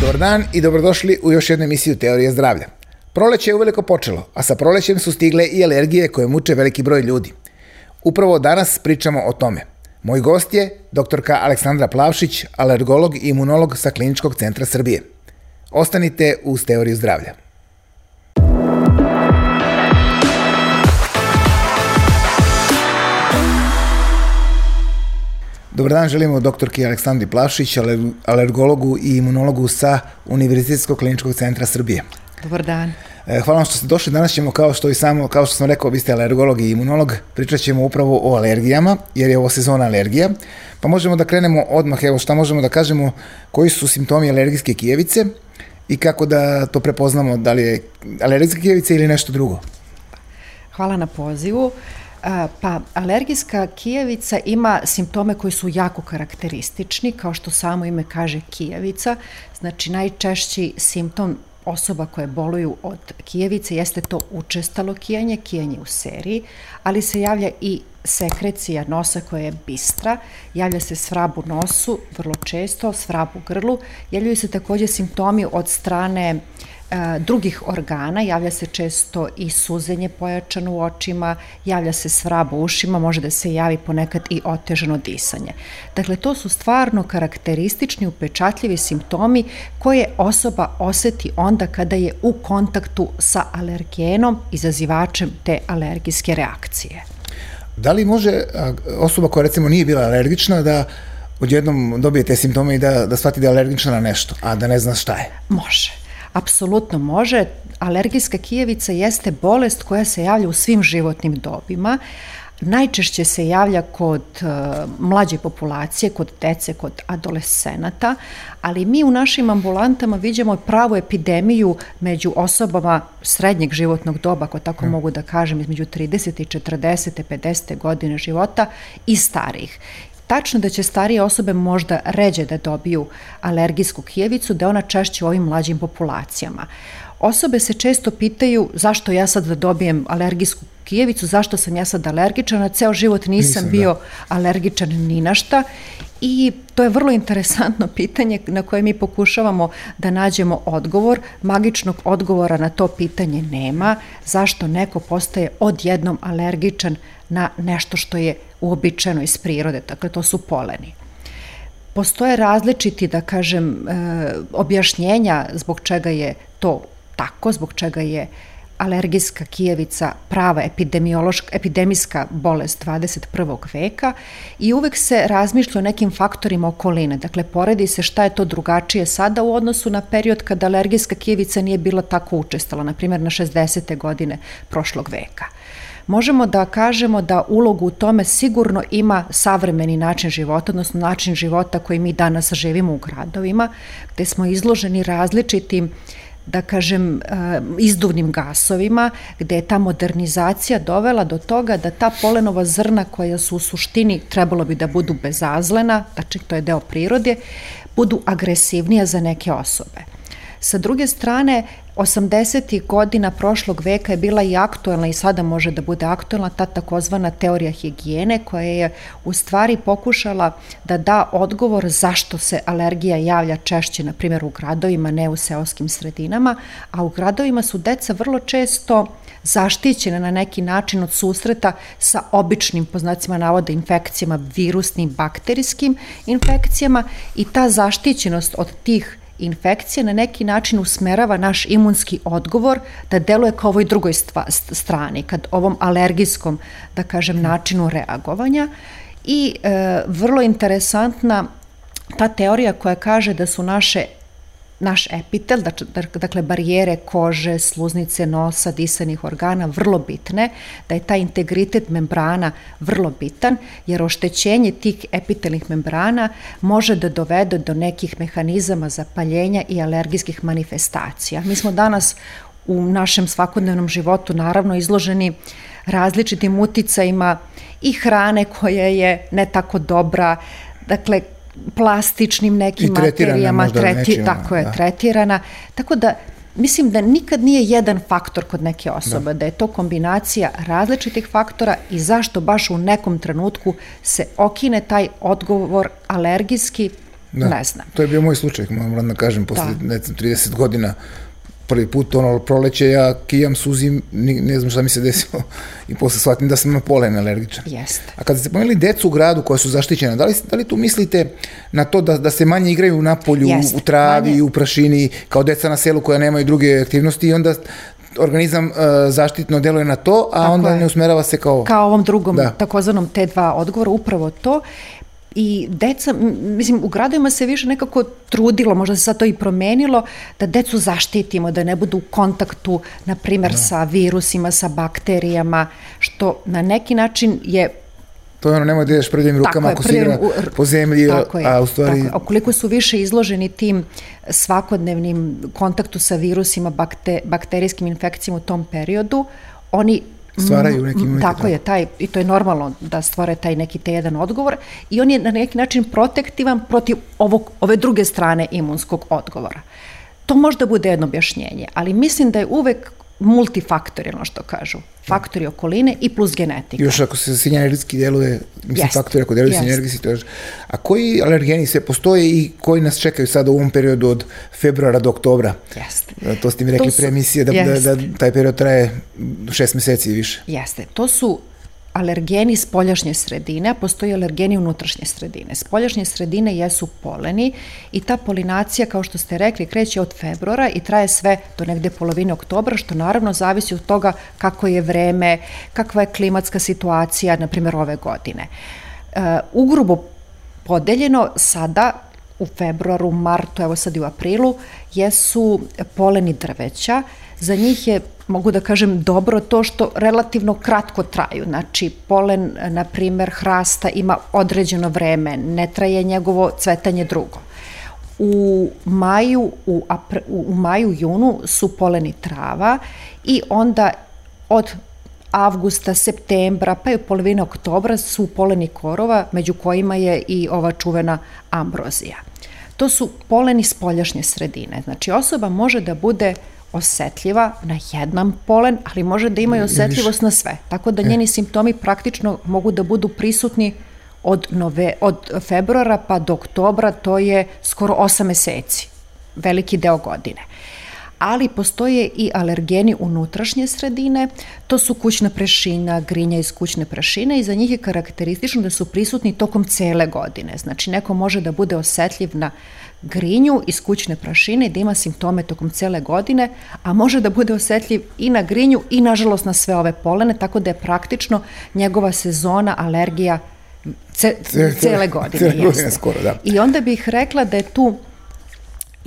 Dobar dan i dobrodošli u još jednu emisiju Teorije zdravlja. Proleće je uveliko počelo, a sa prolećem su stigle i alergije koje muče veliki broj ljudi. Upravo danas pričamo o tome. Moj gost je doktorka Aleksandra Plavšić, alergolog i imunolog sa Kliničkog centra Srbije. Ostanite uz Teoriju zdravlja. Dobar dan, želimo doktorki Aleksandri Plavšić, alergologu i imunologu sa Univerzitetskog kliničkog centra Srbije. Dobar dan. E, hvala vam što ste došli. Danas ćemo, kao što i samo, kao što sam rekao, vi ste alergolog i imunolog, pričat ćemo upravo o alergijama, jer je ovo sezona alergija. Pa možemo da krenemo odmah, evo šta možemo da kažemo, koji su simptomi alergijske kijevice i kako da to prepoznamo, da li je alergijska kijevica ili nešto drugo. Hvala na pozivu. Uh, Pa, alergijska kijevica ima simptome koji su jako karakteristični, kao što samo ime kaže kijevica. Znači, najčešći simptom osoba koje boluju od kijevice jeste to učestalo kijanje, kijanje u seriji, ali se javlja i sekrecija nosa koja je bistra, javlja se svrab u nosu vrlo često, svrab u grlu, javljaju se takođe simptomi od strane drugih organa, javlja se često i suzenje pojačano u očima, javlja se svrab u ušima, može da se javi ponekad i otežano disanje. Dakle, to su stvarno karakteristični, upečatljivi simptomi koje osoba oseti onda kada je u kontaktu sa alergenom, izazivačem te alergijske reakcije. Da li može osoba koja recimo nije bila alergična da odjednom dobije te simptome i da, da shvati da je alergična na nešto, a da ne zna šta je? Može. Apsolutno može. Alergijska kijevica jeste bolest koja se javlja u svim životnim dobima. Najčešće se javlja kod uh, mlađe populacije, kod dece, kod adolescenata, ali mi u našim ambulantama vidimo pravu epidemiju među osobama srednjeg životnog doba, ako tako mm. mogu da kažem, između 30. i 40. 50. godine života i starih. Tačno da će starije osobe možda ređe da dobiju alergijsku kijevicu, da ona češće u ovim mlađim populacijama. Osobe se često pitaju zašto ja sad da dobijem alergijsku kijevicu, zašto sam ja sad alergičan, a ceo život nisam, nisam da. bio da. alergičan ni na šta i to je vrlo interesantno pitanje na koje mi pokušavamo da nađemo odgovor. Magičnog odgovora na to pitanje nema. Zašto neko postaje odjednom alergičan na nešto što je uobičajeno iz prirode, dakle to su poleni. Postoje različiti, da kažem, e, objašnjenja zbog čega je to tako, zbog čega je alergijska kijevica prava epidemiološka, epidemijska bolest 21. veka i uvek se razmišlja o nekim faktorima okoline. Dakle, poredi se šta je to drugačije sada u odnosu na period kada alergijska kijevica nije bila tako učestala, na primjer na 60. godine prošlog veka možemo da kažemo da ulogu u tome sigurno ima savremeni način života, odnosno način života koji mi danas živimo u gradovima, gde smo izloženi različitim da kažem, eh, izduvnim gasovima, gde je ta modernizacija dovela do toga da ta polenova zrna koja su u suštini trebalo bi da budu bezazlena, znači to je deo prirode, budu agresivnija za neke osobe. Sa druge strane, 80. godina prošlog veka je bila i aktuelna i sada može da bude aktuelna ta takozvana teorija higijene koja je u stvari pokušala da da odgovor zašto se alergija javlja češće, na primjer u gradovima, ne u seoskim sredinama, a u gradovima su deca vrlo često zaštićena na neki način od susreta sa običnim, po znacima navoda, infekcijama, virusnim, bakterijskim infekcijama i ta zaštićenost od tih infekcija na neki način usmerava naš imunski odgovor da deluje kao ovoj drugoj stva, strani, kad ovom alergijskom, da kažem, načinu reagovanja. I e, vrlo interesantna ta teorija koja kaže da su naše naš epitel, dakle barijere kože, sluznice, nosa, disanih organa vrlo bitne, da je taj integritet membrana vrlo bitan, jer oštećenje tih epitelnih membrana može da dovede do nekih mehanizama zapaljenja i alergijskih manifestacija. Mi smo danas u našem svakodnevnom životu naravno izloženi različitim uticajima i hrane koja je ne tako dobra, dakle plastičnim nekim materijama, treti, nečima, tako je, da. tretirana. Tako da mislim da nikad nije jedan faktor kod neke osobe, da. da je to kombinacija različitih faktora i zašto baš u nekom trenutku se okine taj odgovor alergijski Da. Ne znam. To je bio moj slučaj, moram da kažem, posle da. ne znam, 30 godina prvi put ono proleće ja kijam suzim, ne znam šta mi se desilo i posle shvatim da sam na polen alergičan. Jeste. A kada ste pomenuli decu u gradu koja su zaštićena, da li, da li tu mislite na to da, da se manje igraju na polju, Jeste. u travi, manje. u prašini, kao deca na selu koja nemaju druge aktivnosti i onda organizam uh, zaštitno deluje na to, a Tako onda je. ne usmerava se kao... Kao ovom drugom, da. takozvanom T2 odgovoru, upravo to. I deca, mislim, u gradovima se više nekako trudilo, možda se sad to i promenilo, da decu zaštitimo, da ne budu u kontaktu, na primer, da. sa virusima, sa bakterijama, što na neki način je To je ono, nemoj da ideš prvim rukama ako si igra po zemlji, tako je, a u stvari... Tako, koliko su više izloženi tim svakodnevnim kontaktu sa virusima, bakte, bakterijskim infekcijama u tom periodu, oni stvaraju neki imunitet. Tako je, taj, i to je normalno da stvore taj neki te jedan odgovor i on je na neki način protektivan protiv ovog, ove druge strane imunskog odgovora. To možda bude jedno objašnjenje, ali mislim da je uvek multifaktorijalno što kažu. Faktori okoline i plus genetika. Još ako se sinjenergijski deluje, mislim jest, faktori ako deluje sinjenergijski, to je... A koji alergeni se postoje i koji nas čekaju sada u ovom periodu od februara do oktobra? Jeste. To ste mi rekli pre emisije da, da, da taj period traje šest meseci i više. Jeste. To su alergeni spoljašnje sredine, a postoji alergeni unutrašnje sredine. Spoljašnje sredine jesu poleni i ta polinacija, kao što ste rekli, kreće od februara i traje sve do negde polovine oktobra, što naravno zavisi od toga kako je vreme, kakva je klimatska situacija, na primjer, ove godine. E, ugrubo podeljeno sada u februaru, martu, evo sad i u aprilu, jesu poleni drveća. Za njih je mogu da kažem dobro to što relativno kratko traju. Znači, polen, na primer, hrasta ima određeno vreme, ne traje njegovo cvetanje drugo. U maju, u, apre, u maju, junu su poleni trava i onda od avgusta, septembra, pa i polovina oktobra su poleni korova, među kojima je i ova čuvena ambrozija. To su poleni spoljašnje sredine. Znači, osoba može da bude osetljiva na jedan polen, ali može da ima i osetljivost na sve. Tako da e. njeni simptomi praktično mogu da budu prisutni od, nove, od februara pa do oktobra, to je skoro 8 meseci, veliki deo godine. Ali postoje i alergeni unutrašnje sredine, to su kućna prašina, grinja iz kućne prašine i za njih je karakteristično da su prisutni tokom cele godine. Znači neko može da bude osetljiv na grinju iz kućne prašine i da ima simptome tokom cele godine, a može da bude osetljiv i na grinju i nažalost na sve ove polene, tako da je praktično njegova sezona alergija ce, cele godine. Cele godine skoro, da. I onda bih rekla da je tu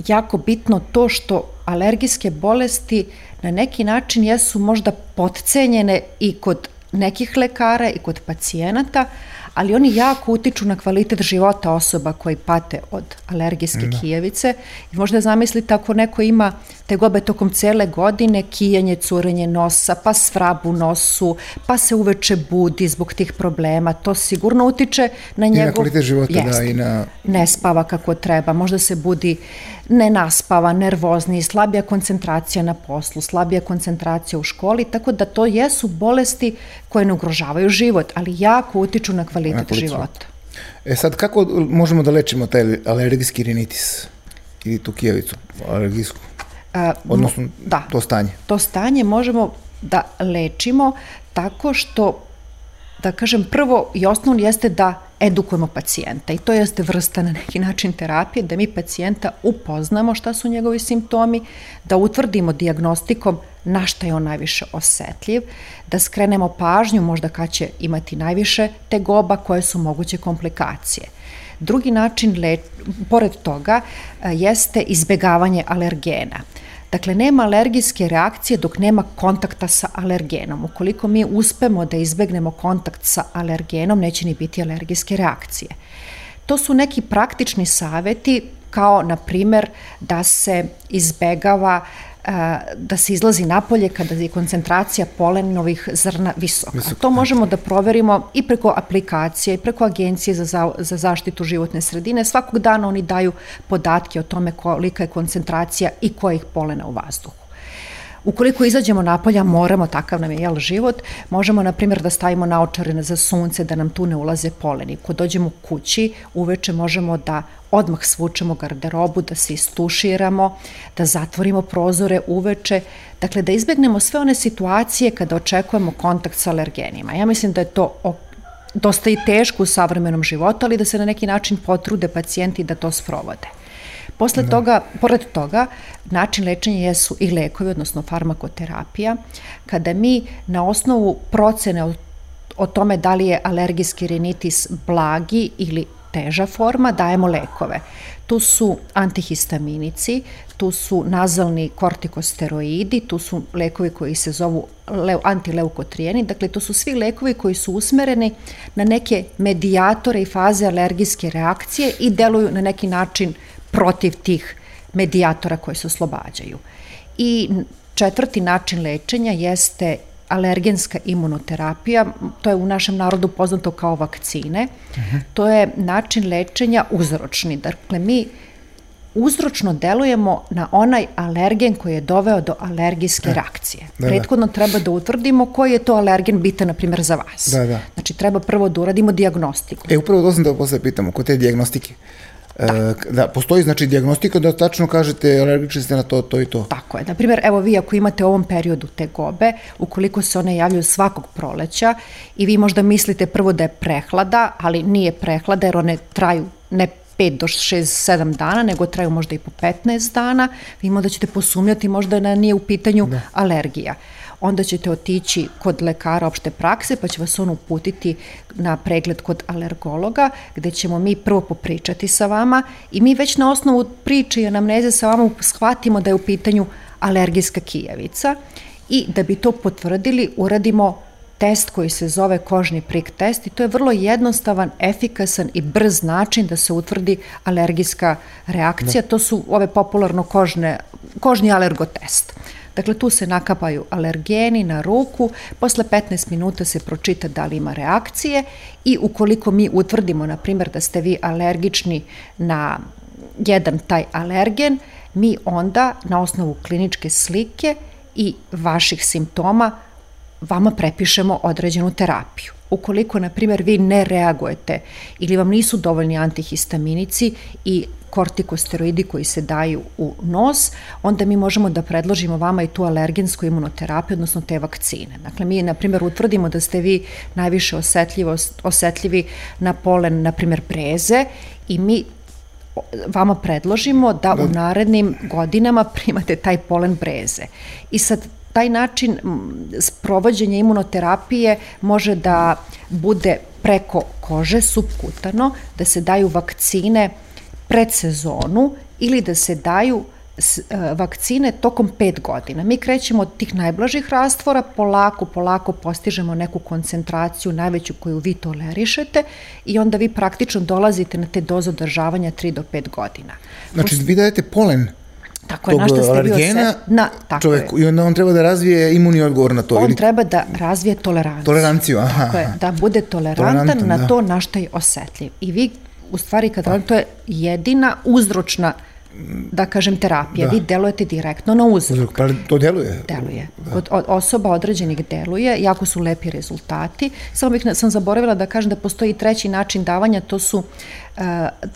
jako bitno to što alergijske bolesti na neki način jesu možda podcenjene i kod nekih lekara i kod pacijenata, ali oni jako utiču na kvalitet života osoba koji pate od alergijske da. kijevice. I možda zamislite ako neko ima tegobe tokom cele godine, kijanje, curenje nosa, pa svrab u nosu, pa se uveče budi zbog tih problema, to sigurno utiče na njegov... I na kvalitet života, da, jest, da, i na... Ne spava kako treba, možda se budi nenaspava, nervozni, slabija koncentracija na poslu, slabija koncentracija u školi, tako da to jesu bolesti koje ne ugrožavaju život, ali jako utiču na kvalitet na života. E sad, kako možemo da lečimo taj alergijski rinitis ili tu kijevicu alergijsku? A, Odnosno, da, to stanje. To stanje možemo da lečimo tako što da kažem, prvo i osnovno jeste da edukujemo pacijenta i to jeste vrsta na neki način terapije, da mi pacijenta upoznamo šta su njegovi simptomi, da utvrdimo diagnostikom na šta je on najviše osetljiv, da skrenemo pažnju možda kad će imati najviše tegoba, koje su moguće komplikacije. Drugi način, le, pored toga, jeste izbegavanje alergena. Dakle, nema alergijske reakcije dok nema kontakta sa alergenom. Ukoliko mi uspemo da izbegnemo kontakt sa alergenom, neće ni biti alergijske reakcije. To su neki praktični saveti, kao na primer da se izbegava uh, da se izlazi napolje kada je koncentracija polenovih zrna visoka. Visok, to možemo da proverimo i preko aplikacije i preko agencije za, za, za zaštitu životne sredine. Svakog dana oni daju podatke o tome kolika je koncentracija i kojih polena u vazduhu. Ukoliko izađemo napolja, moramo, takav nam je jel, život, možemo, na primjer, da stavimo naočare za sunce, da nam tu ne ulaze poleni. Ko dođemo kući, uveče možemo da odmah svučemo garderobu, da se istuširamo, da zatvorimo prozore uveče, dakle da izbegnemo sve one situacije kada očekujemo kontakt sa alergenima. Ja mislim da je to dosta i teško u savremenom životu, ali da se na neki način potrude pacijenti da to sprovode. Posle da. toga, pored toga, način lečenja jesu i lekovi, odnosno farmakoterapija, kada mi na osnovu procene o, o tome da li je alergijski rinitis blagi ili teža forma, dajemo lekove. Tu su antihistaminici, tu su nazalni kortikosteroidi, tu su lekovi koji se zovu antileukotrijeni, dakle to su svi lekovi koji su usmereni na neke medijatore i faze alergijske reakcije i deluju na neki način protiv tih medijatora koji se oslobađaju. I četvrti način lečenja jeste alergenska imunoterapija, to je u našem narodu poznato kao vakcine. Uh -huh. To je način lečenja uzročni. Dakle, mi uzročno delujemo na onaj alergen koji je doveo do alergijske e, reakcije. Da, da. Prethodno da. treba da utvrdimo koji je to alergen bitan, na primjer, za vas. Da, da. Znači, treba prvo da uradimo diagnostiku. E, upravo to sam da posle pitamo, kod te diagnostike. Da. Da, postoji znači diagnostika da tačno kažete alergični ste na to, to i to. Tako je. Na primjer, evo vi ako imate u ovom periodu te gobe, ukoliko se one javljaju svakog proleća i vi možda mislite prvo da je prehlada, ali nije prehlada jer one traju ne 5 do 6, 7 dana, nego traju možda i po 15 dana, vi možda ćete posumnjati možda da nije u pitanju da. alergija onda ćete otići kod lekara opšte prakse, pa će vas on uputiti na pregled kod alergologa, gde ćemo mi prvo popričati sa vama i mi već na osnovu priče i anamneze sa vama shvatimo da je u pitanju alergijska kijavica i da bi to potvrdili uradimo test koji se zove kožni prik test i to je vrlo jednostavan, efikasan i brz način da se utvrdi alergijska reakcija. Da. To su ove popularno kožne, kožni alergotest. Dakle, tu se nakapaju alergeni na ruku, posle 15 minuta se pročita da li ima reakcije i ukoliko mi utvrdimo, na primjer, da ste vi alergični na jedan taj alergen, mi onda na osnovu kliničke slike i vaših simptoma vama prepišemo određenu terapiju. Ukoliko, na primjer, vi ne reagujete ili vam nisu dovoljni antihistaminici i kortikosteroidi koji se daju u nos, onda mi možemo da predložimo vama i tu alergensku imunoterapiju, odnosno te vakcine. Dakle, mi, na primjer, utvrdimo da ste vi najviše osetljivi na polen, na primjer, breze i mi vama predložimo da, da u narednim godinama primate taj polen breze. I sad taj način sprovođenja imunoterapije može da bude preko kože, subkutano, da se daju vakcine pred sezonu ili da se daju e, vakcine tokom 5 godina. Mi krećemo od tih najblažih rastvora, polako, polako postižemo neku koncentraciju najveću koju vi tolerišete i onda vi praktično dolazite na te doze održavanja 3 do 5 godina. Znači, vi dajete polen Tako je, na što ste bio se... Na, tako čoveku, je. I onda on treba da razvije imunni odgovor na to. On ili... treba da razvije toleranciju. Toleranciju, aha. Tako je, da bude tolerantan, tolerantan na da. to na što je osetljiv. I vi, u stvari, kad pa. to je jedina uzročna da kažem terapija, da. vi delujete direktno na uzrok. Pa to deluje? Deluje. Da. Kod osoba određenih deluje, jako su lepi rezultati. Samo bih sam zaboravila da kažem da postoji treći način davanja, to su uh,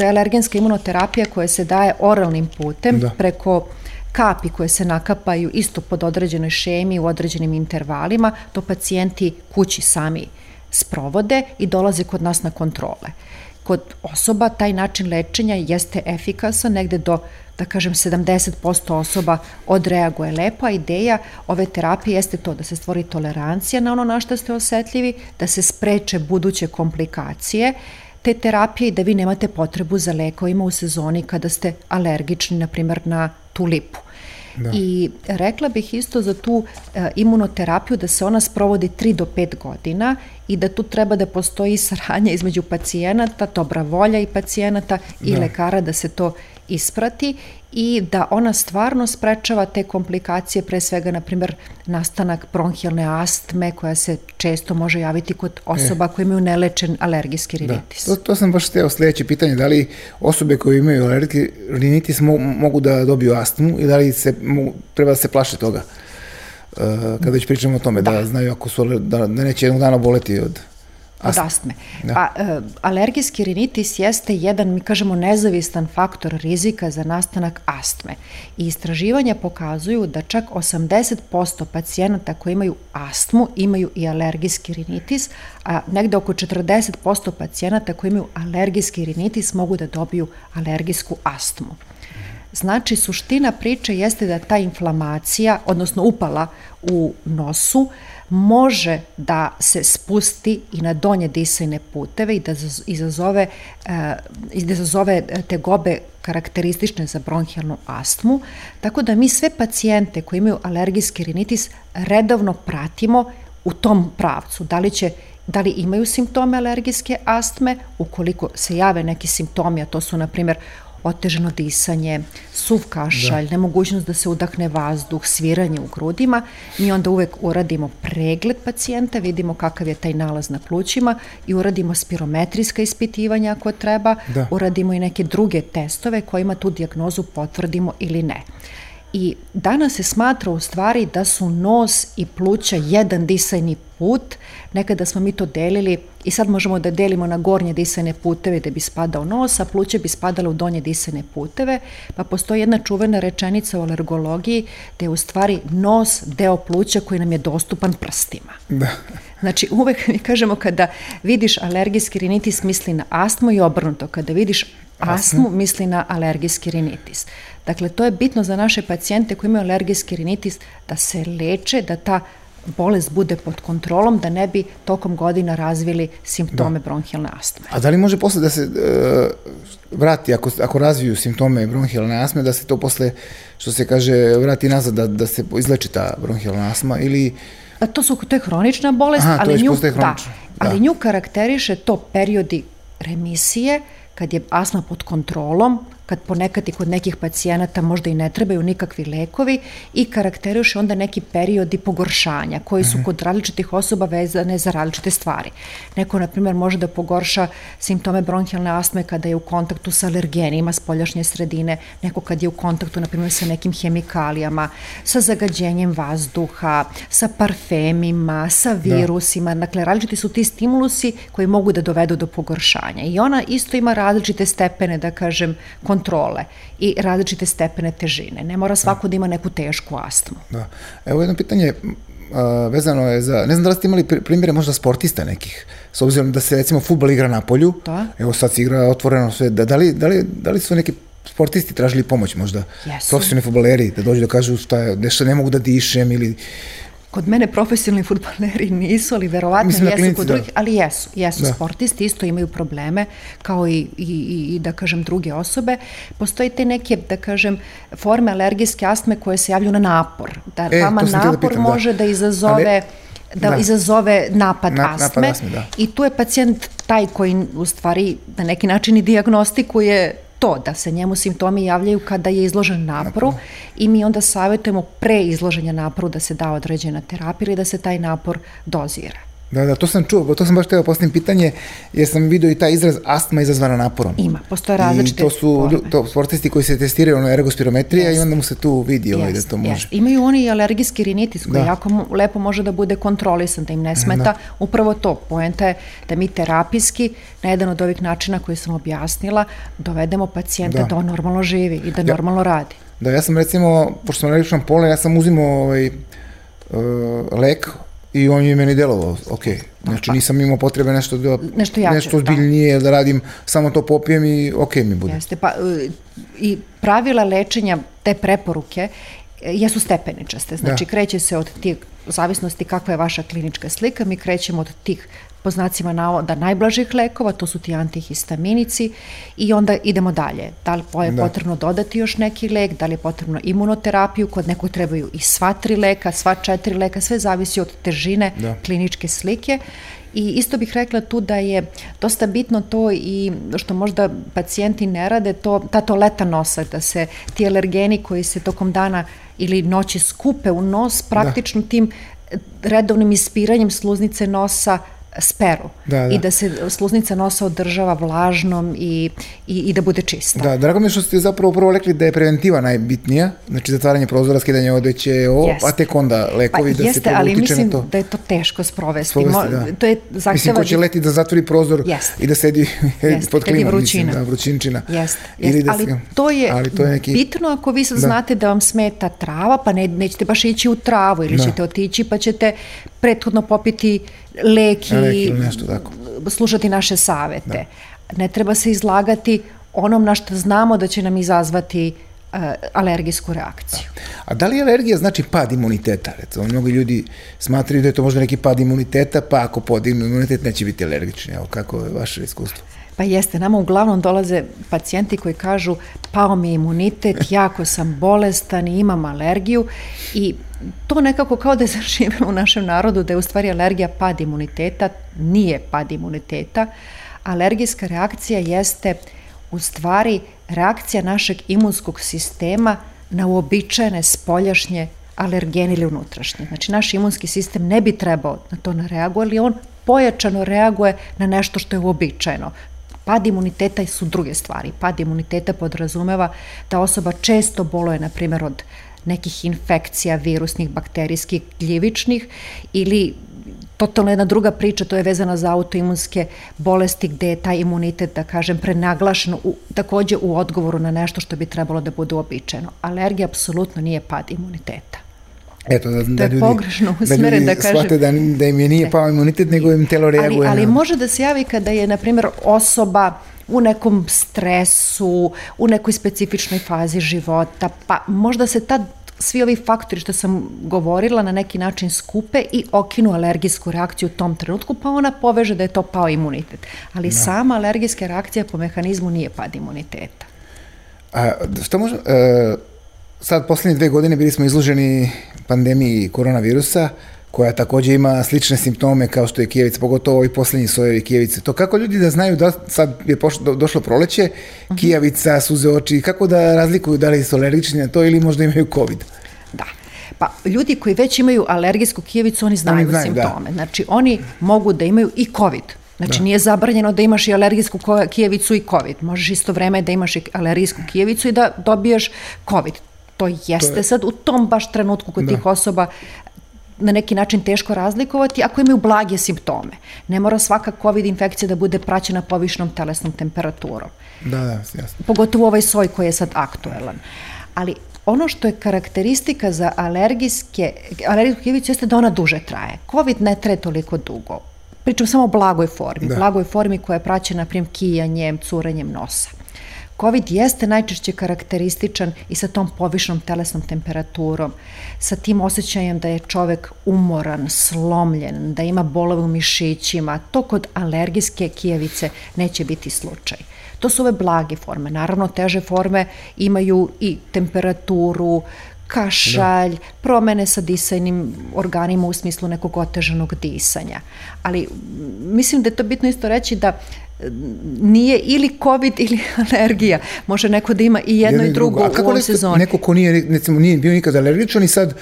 alergenska imunoterapija koja se daje oralnim putem da. preko kapi koje se nakapaju isto pod određenoj šemi u određenim intervalima, to pacijenti kući sami sprovode i dolaze kod nas na kontrole kod osoba taj način lečenja jeste efikasan, negde do, da kažem, 70% osoba odreaguje lepo, a ideja ove terapije jeste to da se stvori tolerancija na ono na što ste osetljivi, da se spreče buduće komplikacije, te terapije i da vi nemate potrebu za lekovima u sezoni kada ste alergični, na primer, na tulipu. Da. I rekla bih isto za tu e, imunoterapiju da se ona sprovodi 3 do 5 godina i da tu treba da postoji saradnja između pacijenata, dobra volja i pacijenata i da. lekara da se to isprati i da ona stvarno sprečava te komplikacije, pre svega, na primjer, nastanak bronhijalne astme koja se često može javiti kod osoba e. koje imaju nelečen alergijski da. rinitis. Da. To, to sam baš teo sledeće pitanje, da li osobe koje imaju alergijski rinitis mo, mogu da dobiju astmu i da li se, mo, treba da se plaše toga? kada već pričamo o tome, da, da znaju ako su, da, da neće jednog dana boleti od Astme. Od astme. Da. Pa, e, alergijski rinitis jeste jedan, mi kažemo, nezavistan faktor rizika za nastanak astme. I istraživanja pokazuju da čak 80% pacijenata koji imaju astmu imaju i alergijski rinitis, a negde oko 40% pacijenata koji imaju alergijski rinitis mogu da dobiju alergijsku astmu. Znači, suština priče jeste da ta inflamacija, odnosno upala u nosu, može da se spusti i na donje disajne puteve i da izazove, e, da izazove tegobe karakteristične za bronhijalnu astmu, tako da mi sve pacijente koji imaju alergijski rinitis redovno pratimo u tom pravcu. Da li će da li imaju simptome alergijske astme, ukoliko se jave neki simptomi, a to su, na primjer, otežano disanje, suv kašalj, da. nemogućnost da se udahne vazduh, sviranje u grudima, mi onda uvek uradimo pregled pacijenta, vidimo kakav je taj nalaz na plućima i uradimo spirometrijska ispitivanja ako treba, da. uradimo i neke druge testove kojima tu diagnozu potvrdimo ili ne. I danas se smatra u stvari da su nos i pluća jedan disajni put. Nekada smo mi to delili i sad možemo da delimo na gornje disajne puteve gde bi spadao nos, a pluće bi spadalo u donje disajne puteve. Pa postoji jedna čuvena rečenica u alergologiji gde je u stvari nos deo pluća koji nam je dostupan prstima. Da. Znači, uvek mi kažemo kada vidiš alergijski rinitis misli na astmu i obrnuto. Kada vidiš astmu misli na alergijski rinitis. Dakle, to je bitno za naše pacijente koji imaju alergijski rinitis da se leče, da ta bolest bude pod kontrolom, da ne bi tokom godina razvili simptome da. bronhijalne astme. A da li može posle da se uh, vrati, ako, ako razviju simptome bronhijalne astme, da se to posle, što se kaže, vrati nazad, da, da se izleči ta bronhijalna astma ili... A to, su, to je hronična bolest, Aha, ali, nju, da, ali da. nju karakteriše to periodi remisije, kad je astma pod kontrolom, kad ponekad i kod nekih pacijenata možda i ne trebaju nikakvi lekovi i karakteriše onda neki periodi pogoršanja koji su mhm. kod različitih osoba vezane za različite stvari. Neko, na primjer, može da pogorša simptome bronhijalne astme kada je u kontaktu sa alergenima spoljašnje sredine, neko kad je u kontaktu, na primjer, sa nekim hemikalijama, sa zagađenjem vazduha, sa parfemima, sa da. virusima, da. dakle, različiti su ti stimulusi koji mogu da dovedu do pogoršanja. I ona isto ima različite stepene, da kažem, kontrole i različite stepene težine. Ne mora svako da, ima neku tešku astmu. Da. Evo jedno pitanje a, vezano je za, ne znam da li ste imali primjere možda sportista nekih, s obzirom da se recimo futbol igra na polju, da. evo sad se igra otvoreno sve, da, da, li, da, li, da li su neki sportisti tražili pomoć možda, Jesu. profesionalni futboleri, da dođu da kažu šta je, nešto ne mogu da dišem ili Kod mene profesionalni futbaleri nisu, ali verovatno Mislim, jesu klinici, kod da. drugih, ali jesu, jesu. Da. Sportisti isto imaju probleme, kao i, i, i, da kažem, druge osobe. Postoji te neke, da kažem, forme alergijske astme koje se javljaju na napor. Da e, vama da napor da pitam, može da, da izazove... Ali, da, da izazove napad na, astme, napad astme da. i tu je pacijent taj koji u stvari na neki način i diagnostikuje to da se njemu simptomi javljaju kada je izložen naporu i mi onda savjetujemo pre izloženja naporu da se da određena terapija ili da se taj napor dozira. Da, da, to sam čuo, to sam baš teo postaviti pitanje, jer sam vidio i taj izraz astma izazvana naporom. Ima, postoje različite I to su to, sportisti koji se testiraju na ergospirometrija i onda mu se tu vidi ovaj, da to može. Jest. Imaju oni i alergijski rinitis koji da. jako lepo može da bude kontrolisan, da im ne smeta. Da. Upravo to, poenta je da mi terapijski, na jedan od ovih načina koji sam objasnila, dovedemo pacijenta da, da on normalno živi i da ja, normalno radi. Da, ja sam recimo, pošto sam električan polen, ja sam uzimao ovaj, uh, lek I on je meni delovao, ok. Znači nisam imao potrebe nešto da nešto, jače, nešto ozbiljnije da. da radim, samo to popijem i ok mi bude. Jeste, pa e, i pravila lečenja, te preporuke e, jesu stepeničaste. Znači da. kreće se od tih, zavisnosti kakva je vaša klinička slika, mi krećemo od tih po znacima navoda najblažih lekova, to su ti antihistaminici i onda idemo dalje. Da li je da. potrebno dodati još neki lek, da li je potrebno imunoterapiju, kod nekog trebaju i sva tri leka, sva četiri leka, sve zavisi od težine da. kliničke slike I isto bih rekla tu da je dosta bitno to i što možda pacijenti ne rade, to, ta toaleta nosa, da se ti alergeni koji se tokom dana ili noći skupe u nos, praktično da. tim redovnim ispiranjem sluznice nosa speru Da, da. i da se sluznica nosa održava vlažnom i, i, i da bude čista. Da, drago mi je što ste zapravo prvo rekli da je preventiva najbitnija, znači zatvaranje prozora, skidanje odeće, o, Jeste. a tek onda lekovi pa, da jeste, se prvo ali utiče mislim na to. da je to teško sprovesti. Sprovesti, da. To je zahteva... Mislim, ko će leti da zatvori prozor Jeste. i da sedi Jeste, pod klimom, mislim, da, vrućinčina. Jeste, Ili jeste. da ali, se- to je ali to je neki... bitno ako vi sad Da. znate da vam smeta trava, pa ne, nećete baš ići u travu ili Da. ćete otići pa ćete prethodno popiti lek Lek i ili nešto tako. slušati naše savete. Ne treba se izlagati onom na što znamo da će nam izazvati uh, alergijsku reakciju. A da li alergija znači pad imuniteta? Recimo, mnogi ljudi smatraju da je to možda neki pad imuniteta, pa ako podignu imunitet neće biti alergični. Evo, kako je vaše iskustvo? Pa jeste, nama uglavnom dolaze pacijenti koji kažu pao mi je imunitet, jako sam bolestan i imam alergiju i to nekako kao da je zaživjelo u našem narodu da je u stvari alergija pad imuniteta, nije pad imuniteta. Alergijska reakcija jeste u stvari reakcija našeg imunskog sistema na uobičajene spoljašnje alergene ili unutrašnje. Znači, naš imunski sistem ne bi trebao na to ne reaguje, ali on pojačano reaguje na nešto što je uobičajeno. Pad imuniteta su druge stvari. Pad imuniteta podrazumeva da osoba često boluje, na primjer, od nekih infekcija virusnih, bakterijskih, gljivičnih ili totalno jedna druga priča, to je vezana za autoimunske bolesti gde je taj imunitet, da kažem, prenaglašen u, takođe u odgovoru na nešto što bi trebalo da bude uobičajeno. Alergija apsolutno nije pad imuniteta. Eto, da, da ljudi, pogrešno da usmeren, ljudi da kažem. da, da im je nije pao imunitet, nego im telo reaguje. Ali, ali na... može da se javi kada je, na primjer, osoba u nekom stresu, u nekoj specifičnoj fazi života, pa možda se tad svi ovi faktori što sam govorila na neki način skupe i okinu alergijsku reakciju u tom trenutku, pa ona poveže da je to pao imunitet. Ali sama alergijska reakcija po mehanizmu nije pad imuniteta. A šta može... E, sad, poslednje dve godine bili smo izloženi pandemiji koronavirusa, koja takođe ima slične simptome kao što je kijevica, pogotovo ovi poslednji sojevi kijevice. To kako ljudi da znaju da sad je pošlo, do, došlo proleće, kijavica, suze oči, kako da razlikuju da li su alergični na to ili možda imaju COVID? Da. Pa ljudi koji već imaju alergijsku kijevicu, oni znaju, Oni znaju, da. simptome. Znači, oni mogu da imaju i COVID. Znači, da. nije zabranjeno da imaš i alergijsku kijevicu i COVID. Možeš isto vreme da imaš i alergijsku kijevicu i da dobiješ COVID. To jeste To je- sad u tom baš trenutku kod Da. tih osoba na neki način teško razlikovati ako imaju blage simptome. Ne mora svaka COVID infekcija da bude praćena povišnom telesnom temperaturom Da, da, jasno. pogotovo ovaj soj koji je sad aktuelan. Ali ono što je karakteristika za alergijske, alergijsku kijevicu jeste da ona duže traje. COVID ne traje toliko dugo. Pričam samo o blagoj formi. Da. Blagoj formi koja je praćena, na primjer, kijanjem, curenjem nosa. COVID jeste najčešće karakterističan i sa tom povišnom telesnom temperaturom, sa tim osjećajem da je čovek umoran, slomljen, da ima bolove u mišićima. To kod alergijske kijevice neće biti slučaj. To su ove blage forme. Naravno, teže forme imaju i temperaturu, kašalj, da. promene sa disajnim organima u smislu nekog otežanog disanja. Ali mislim da je to bitno isto reći da nije ili COVID ili alergija. Može neko da ima i jedno, i drugo, A u kako ovoj neko, sezoni. neko ko nije, recimo, nije bio nikad alergičan i sad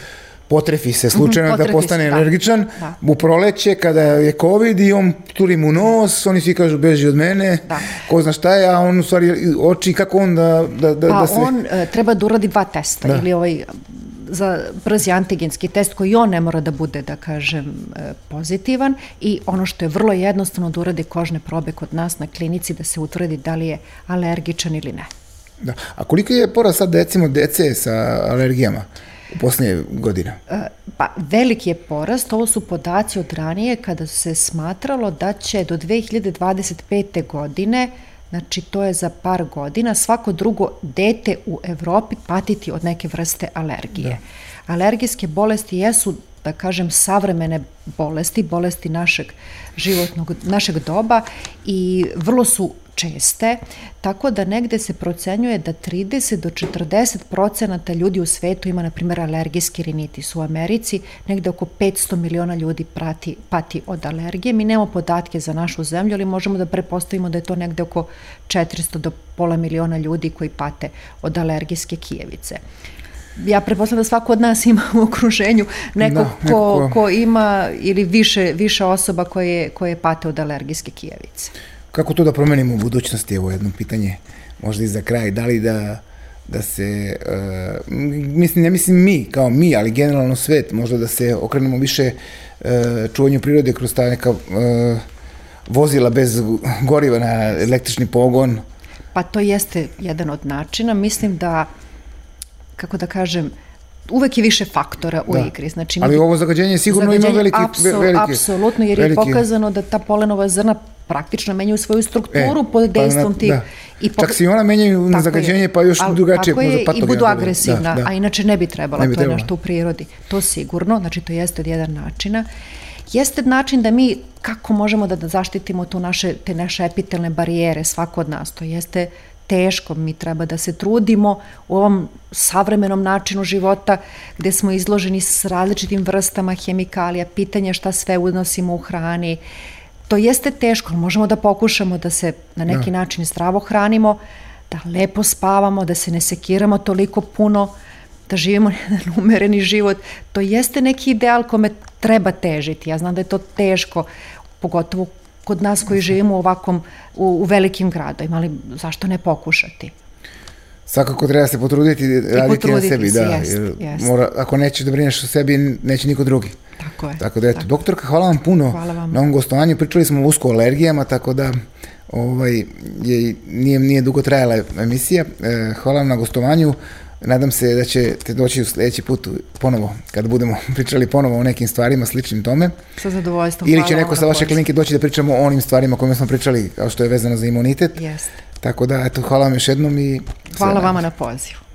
potrefi se slučajno da potrefi postane se, da. alergičan Da. u proleće kada je covid i on turi mu nos, oni svi kažu beži od mene, Da. ko zna šta je, a on u stvari oči, kako on da, da, da, Pa da se... on e, treba da uradi dva testa, Da. ili ovaj za brzi antigenski test koji on ne mora da bude, da kažem, e, pozitivan i ono što je vrlo jednostavno da uradi kožne probe kod nas na klinici da se utvrdi da li je alergičan ili ne. Da. A koliko je porast sad recimo dece sa alergijama u posljednje godine? E, Pa veliki je porast, ovo su podaci od ranije kada se smatralo da će do 2025. godine, znači to je za par godina, svako drugo dete u Evropi patiti od neke vrste alergije. Da. Alergijske bolesti jesu da kažem, savremene bolesti, bolesti našeg životnog, našeg doba i vrlo su česte, tako da negde se procenjuje da 30 do 40 procenata ljudi u svetu ima, na primjer, alergijski rinitis. U Americi negde oko 500 miliona ljudi prati, pati od alergije. Mi nemamo podatke za našu zemlju, ali možemo da prepostavimo da je to negde oko 400 do pola miliona ljudi koji pate od alergijske kijevice. ja pretpostavljam da svako od nas ima u okruženju neko, Da, neko ko- ko ima ili više, više osoba koje, koje pate od alergijske kijevice. Kako to da promenimo u budućnosti? Evo jedno pitanje, možda i za kraj. Da li da, da se, uh, mislim, ne mislim mi, kao mi, ali generalno svet, možda da se okrenemo više uh, čuvanju prirode kroz ta neka uh, vozila bez goriva na električni pogon. Pa to jeste jedan od načina. Mislim da, kako da kažem, uvek je više faktora u Da. igri. Znači, Ali ovo zagađenje sigurno ima Zagađenje, veliki, apsol- veliki... Apsolutno, jer je veliki- pokazano da ta polenova zrna praktično menjaju svoju strukturu E, pod pa dejstvom tih... da. I Čak se i ona menjaju na Tako je. zagađenje, pa još Al- drugačije, tako je, i budu agresivna, Da, da. a inače ne bi trebala, Ne bi to je trebala. nešto u prirodi. To sigurno, znači to jeste od jedan načina. Jeste način da mi, kako možemo da, da zaštitimo tu naše, te naše epitelne barijere, svako od nas, to jeste teško, mi treba da se trudimo u ovom savremenom načinu života gde smo izloženi s različitim vrstama hemikalija, pitanje šta sve unosimo u hrani. To jeste teško, ali možemo da pokušamo da se na neki način zdravo hranimo, da lepo spavamo, da se ne sekiramo toliko puno, da živimo jedan umereni život. To jeste neki ideal kome treba težiti. Ja znam da je to teško, pogotovo kod nas koji živimo u ovakvom, u, u velikim gradovima, ali zašto ne pokušati? Svakako treba se potruditi i raditi na potruditi sebi, se, da. jest, jer jest. Mora, ako nećeš da brineš o sebi, neće niko drugi. Tako je. Tako da eto, doktorka, hvala vam puno Hvala vama. na ovom gostovanju. Pričali smo o usko alergijama, tako da ovaj, je, nije, nije dugo trajala emisija. E, hvala vam na gostovanju. Nadam se da ćete doći u sledeći put ponovo, kada budemo pričali ponovo o nekim stvarima sličnim tome. Sa zadovoljstvom. Ili će vam neko na sa vaše klinike doći da pričamo o onim stvarima o kojima smo pričali, kao što je vezano za imunitet. Jeste. Tako da, eto, hvala vam još jednom i... Hvala vama na pozivu.